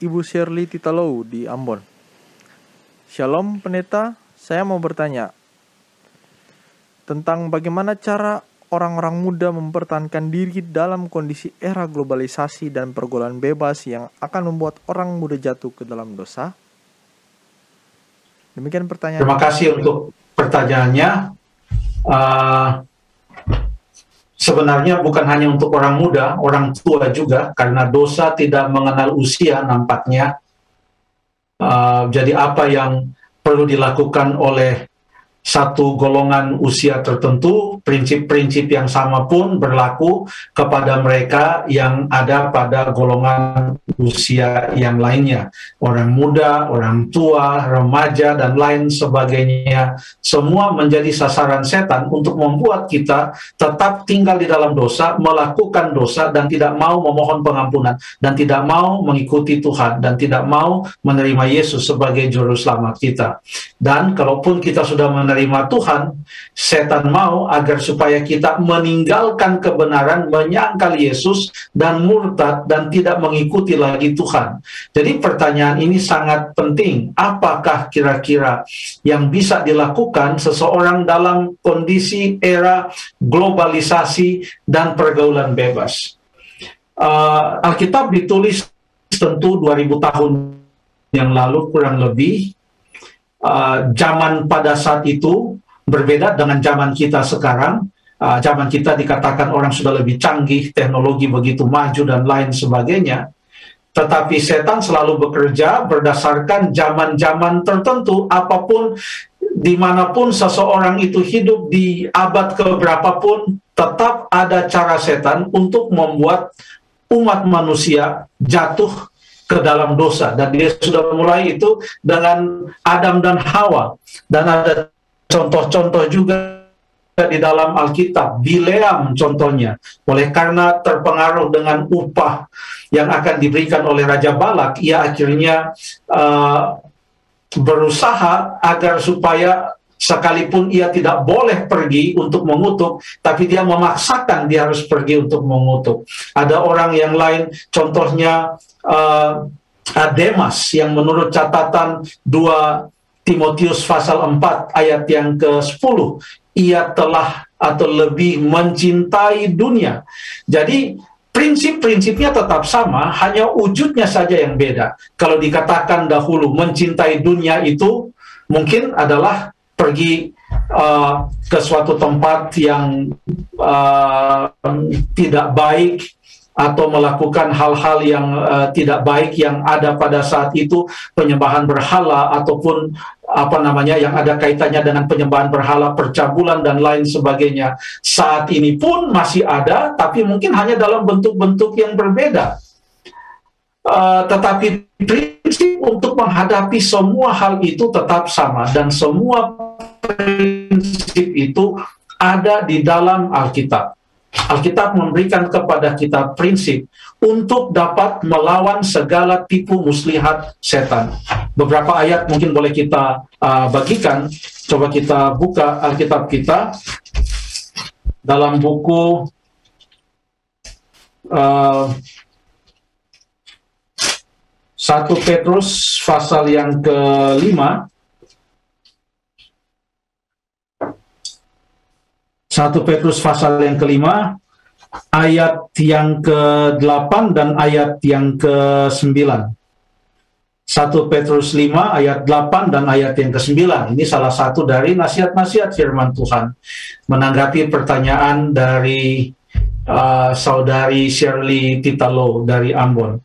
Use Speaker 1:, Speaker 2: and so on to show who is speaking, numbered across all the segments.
Speaker 1: Ibu Shirley Titalow di Ambon. Shalom pendeta, saya mau bertanya tentang bagaimana cara orang-orang muda mempertahankan diri dalam kondisi era globalisasi dan pergaulan bebas yang akan membuat orang muda jatuh ke dalam dosa? Demikian pertanyaan.
Speaker 2: Terima kasih untuk pertanyaannya. Uh, sebenarnya bukan hanya untuk orang muda, orang tua juga, karena dosa tidak mengenal usia nampaknya. Uh, jadi apa yang perlu dilakukan oleh satu golongan usia tertentu, prinsip-prinsip yang sama pun berlaku kepada mereka yang ada pada golongan usia yang lainnya. Orang muda, orang tua, remaja, dan lain sebagainya. Semua menjadi sasaran setan untuk membuat kita tetap tinggal di dalam dosa, melakukan dosa, dan tidak mau memohon pengampunan, dan tidak mau mengikuti Tuhan, dan tidak mau menerima Yesus sebagai juru selamat kita. Dan kalaupun kita sudah menerima Tuhan, setan mau agar supaya kita meninggalkan kebenaran, menyangkal Yesus dan murtad dan tidak mengikuti lagi Tuhan. Jadi pertanyaan ini sangat penting. Apakah kira-kira yang bisa dilakukan seseorang dalam kondisi era globalisasi dan pergaulan bebas? Uh, Alkitab ditulis tentu 2000 tahun yang lalu kurang lebih uh, zaman pada saat itu berbeda dengan zaman kita sekarang. Uh, zaman kita dikatakan orang sudah lebih canggih, teknologi begitu maju dan lain sebagainya. Tetapi setan selalu bekerja berdasarkan zaman-zaman tertentu, apa pun di mana pun seseorang itu hidup di abad keberapapun, tetap ada cara setan untuk membuat umat manusia jatuh ke dalam dosa. Dan dia sudah mulai itu dengan Adam dan Hawa. Dan ada contoh-contoh juga di dalam Alkitab Bileam contohnya oleh karena terpengaruh dengan upah yang akan diberikan oleh Raja Balak ia akhirnya uh, berusaha agar supaya sekalipun ia tidak boleh pergi untuk mengutuk, tapi dia memaksakan dia harus pergi untuk mengutuk. Ada orang yang lain, contohnya uh, Demas yang menurut catatan 2 Timotius pasal 4 ayat yang ke-10 ia telah atau lebih mencintai dunia. Jadi prinsip-prinsipnya tetap sama, hanya wujudnya saja yang beda. Kalau dikatakan dahulu mencintai dunia itu mungkin adalah pergi uh, ke suatu tempat yang uh, tidak baik atau melakukan hal-hal yang uh, tidak baik yang ada pada saat itu penyembahan berhala ataupun apa namanya yang ada kaitannya dengan penyembahan berhala percabulan dan lain sebagainya. Saat ini pun masih ada tapi mungkin hanya dalam bentuk-bentuk yang berbeda. Uh, tetapi prinsip untuk menghadapi semua hal itu tetap sama dan semua prinsip itu ada di dalam Alkitab. Alkitab memberikan kepada kita prinsip untuk dapat melawan segala tipu muslihat setan. Beberapa ayat mungkin boleh kita uh, bagikan. Coba kita buka Alkitab kita dalam buku uh, 1 Petrus pasal yang kelima 1 Petrus pasal yang kelima, ayat yang ke-8 dan ayat yang ke-9. 1 Petrus 5 ayat 8 dan ayat yang ke-9. Ini salah satu dari nasihat-nasihat firman Tuhan. Menanggapi pertanyaan dari uh, saudari Shirley Titalo dari Ambon.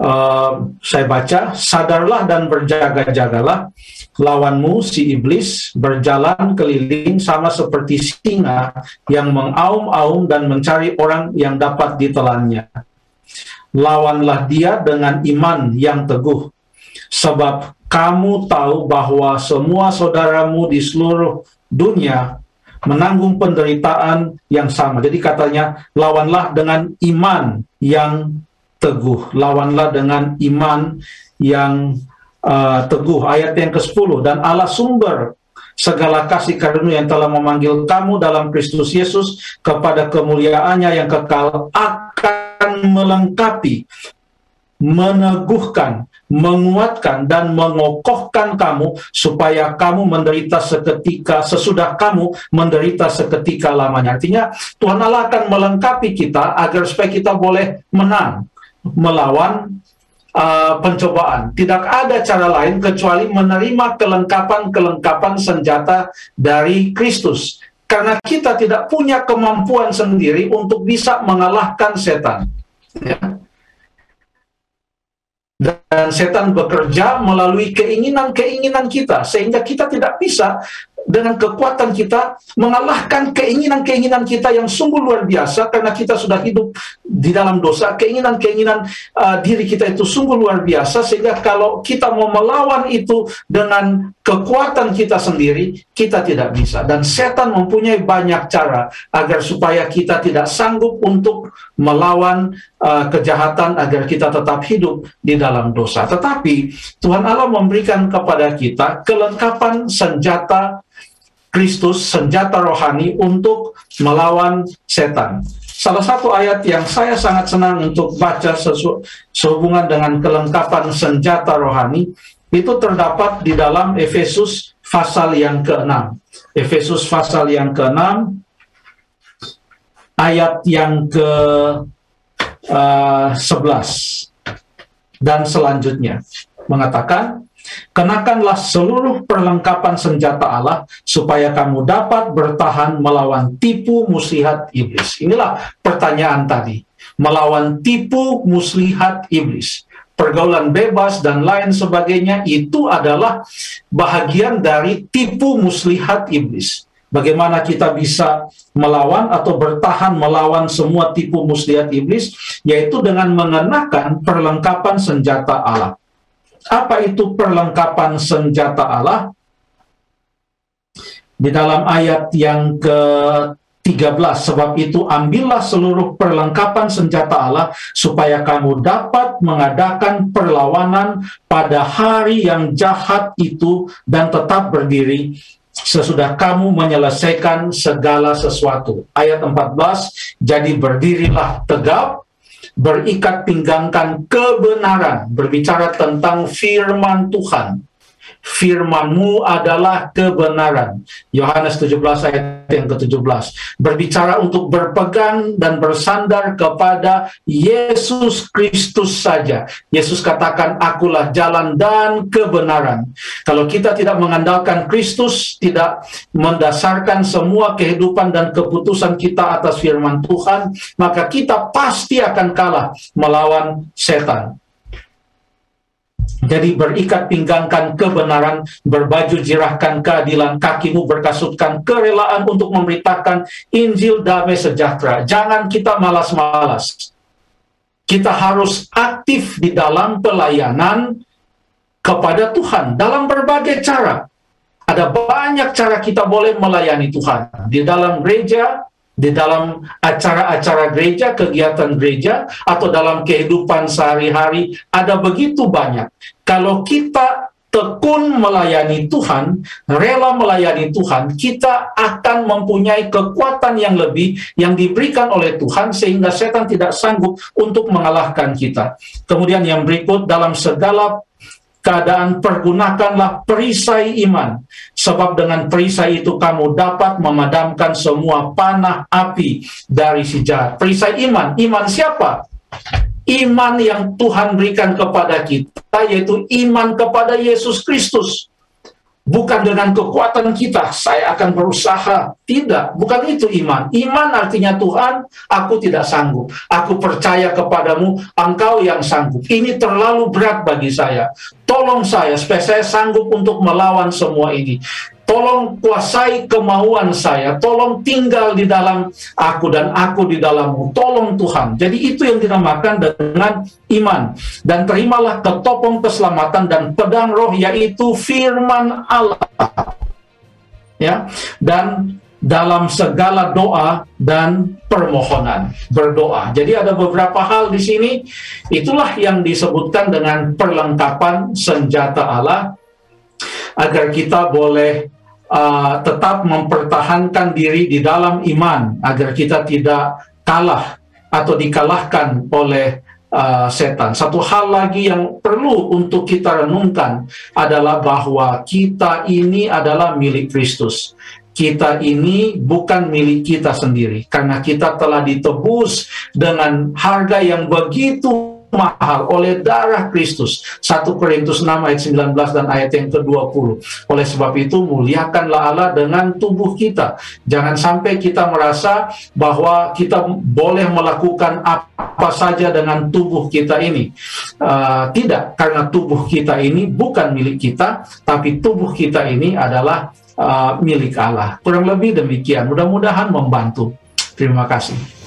Speaker 2: Uh, saya baca, sadarlah dan berjaga-jagalah lawanmu si iblis berjalan keliling sama seperti singa yang mengaum-aum dan mencari orang yang dapat ditelannya. Lawanlah dia dengan iman yang teguh, sebab kamu tahu bahwa semua saudaramu di seluruh dunia menanggung penderitaan yang sama. Jadi katanya, lawanlah dengan iman yang teguh, lawanlah dengan iman yang uh, teguh. Ayat yang ke-10 dan Allah sumber segala kasih karunia yang telah memanggil kamu dalam Kristus Yesus kepada kemuliaannya yang kekal akan melengkapi meneguhkan, menguatkan dan mengokohkan kamu supaya kamu menderita seketika sesudah kamu menderita seketika lamanya. Artinya Tuhan Allah akan melengkapi kita agar supaya kita boleh menang melawan uh, pencobaan. Tidak ada cara lain kecuali menerima kelengkapan-kelengkapan senjata dari Kristus. Karena kita tidak punya kemampuan sendiri untuk bisa mengalahkan setan. Ya dan setan bekerja melalui keinginan-keinginan kita sehingga kita tidak bisa dengan kekuatan kita mengalahkan keinginan-keinginan kita yang sungguh luar biasa karena kita sudah hidup di dalam dosa. Keinginan-keinginan uh, diri kita itu sungguh luar biasa sehingga kalau kita mau melawan itu dengan kekuatan kita sendiri kita tidak bisa dan setan mempunyai banyak cara agar supaya kita tidak sanggup untuk melawan uh, kejahatan agar kita tetap hidup di dalam dosa tetapi Tuhan Allah memberikan kepada kita kelengkapan senjata Kristus senjata rohani untuk melawan setan. Salah satu ayat yang saya sangat senang untuk baca sehubungan dengan kelengkapan senjata rohani itu terdapat di dalam Efesus pasal yang ke-6. Efesus pasal yang ke-6 ayat yang ke uh, 11 dan selanjutnya mengatakan Kenakanlah seluruh perlengkapan senjata Allah supaya kamu dapat bertahan melawan tipu muslihat iblis. Inilah pertanyaan tadi. Melawan tipu muslihat iblis. Pergaulan bebas dan lain sebagainya itu adalah bahagian dari tipu muslihat iblis. Bagaimana kita bisa melawan atau bertahan melawan semua tipu muslihat iblis, yaitu dengan mengenakan perlengkapan senjata Allah. Apa itu perlengkapan senjata Allah? Di dalam ayat yang ke 13 sebab itu ambillah seluruh perlengkapan senjata Allah supaya kamu dapat mengadakan perlawanan pada hari yang jahat itu dan tetap berdiri sesudah kamu menyelesaikan segala sesuatu. Ayat 14, jadi berdirilah tegap berikat pinggangkan kebenaran, berbicara tentang firman Tuhan. Firmanmu adalah kebenaran. Yohanes 17 ayat yang ke-17. Berbicara untuk berpegang dan bersandar kepada Yesus Kristus saja. Yesus katakan, akulah jalan dan kebenaran. Kalau kita tidak mengandalkan Kristus, tidak mendasarkan semua kehidupan dan keputusan kita atas firman Tuhan, maka kita pasti akan kalah melawan setan. Jadi berikat pinggangkan kebenaran, berbaju jirahkan keadilan, kakimu berkasutkan kerelaan untuk memberitakan Injil damai sejahtera. Jangan kita malas-malas. Kita harus aktif di dalam pelayanan kepada Tuhan dalam berbagai cara. Ada banyak cara kita boleh melayani Tuhan. Di dalam gereja, di dalam acara-acara gereja, kegiatan gereja, atau dalam kehidupan sehari-hari, ada begitu banyak. Kalau kita tekun melayani Tuhan, rela melayani Tuhan, kita akan mempunyai kekuatan yang lebih yang diberikan oleh Tuhan sehingga setan tidak sanggup untuk mengalahkan kita. Kemudian yang berikut dalam segala keadaan pergunakanlah perisai iman. Sebab dengan perisai itu kamu dapat memadamkan semua panah api dari si jahat. Perisai iman. Iman siapa? Iman yang Tuhan berikan kepada kita yaitu iman kepada Yesus Kristus bukan dengan kekuatan kita saya akan berusaha. Tidak bukan itu iman. Iman artinya Tuhan aku tidak sanggup. Aku percaya kepadamu engkau yang sanggup. Ini terlalu berat bagi saya. Tolong saya supaya saya sanggup untuk melawan semua ini Tolong kuasai kemauan saya, tolong tinggal di dalam aku dan aku di dalammu. Tolong Tuhan. Jadi itu yang dinamakan dengan iman. Dan terimalah ketopong keselamatan dan pedang roh yaitu firman Allah. Ya. Dan dalam segala doa dan permohonan berdoa. Jadi ada beberapa hal di sini itulah yang disebutkan dengan perlengkapan senjata Allah agar kita boleh uh, tetap mempertahankan diri di dalam iman agar kita tidak kalah atau dikalahkan oleh uh, setan. Satu hal lagi yang perlu untuk kita renungkan adalah bahwa kita ini adalah milik Kristus. Kita ini bukan milik kita sendiri karena kita telah ditebus dengan harga yang begitu mahal oleh darah Kristus. 1 Korintus 6 ayat 19 dan ayat yang ke-20. Oleh sebab itu muliakanlah Allah dengan tubuh kita. Jangan sampai kita merasa bahwa kita boleh melakukan apa saja dengan tubuh kita ini. Uh, tidak, karena tubuh kita ini bukan milik kita, tapi tubuh kita ini adalah uh, milik Allah. Kurang lebih demikian. Mudah-mudahan membantu. Terima kasih.